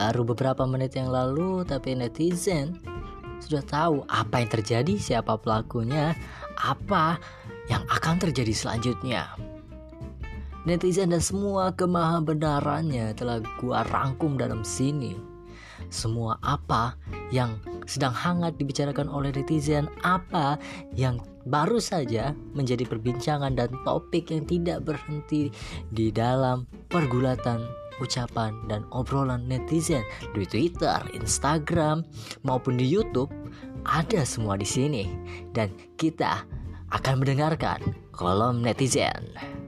Baru beberapa menit yang lalu, tapi netizen sudah tahu apa yang terjadi, siapa pelakunya, apa yang akan terjadi selanjutnya. Netizen dan semua kemahabenarannya telah gua rangkum dalam sini. Semua apa yang sedang hangat dibicarakan oleh netizen, apa yang baru saja menjadi perbincangan dan topik yang tidak berhenti di dalam pergulatan ucapan dan obrolan netizen di Twitter, Instagram maupun di YouTube ada semua di sini dan kita akan mendengarkan kolom netizen.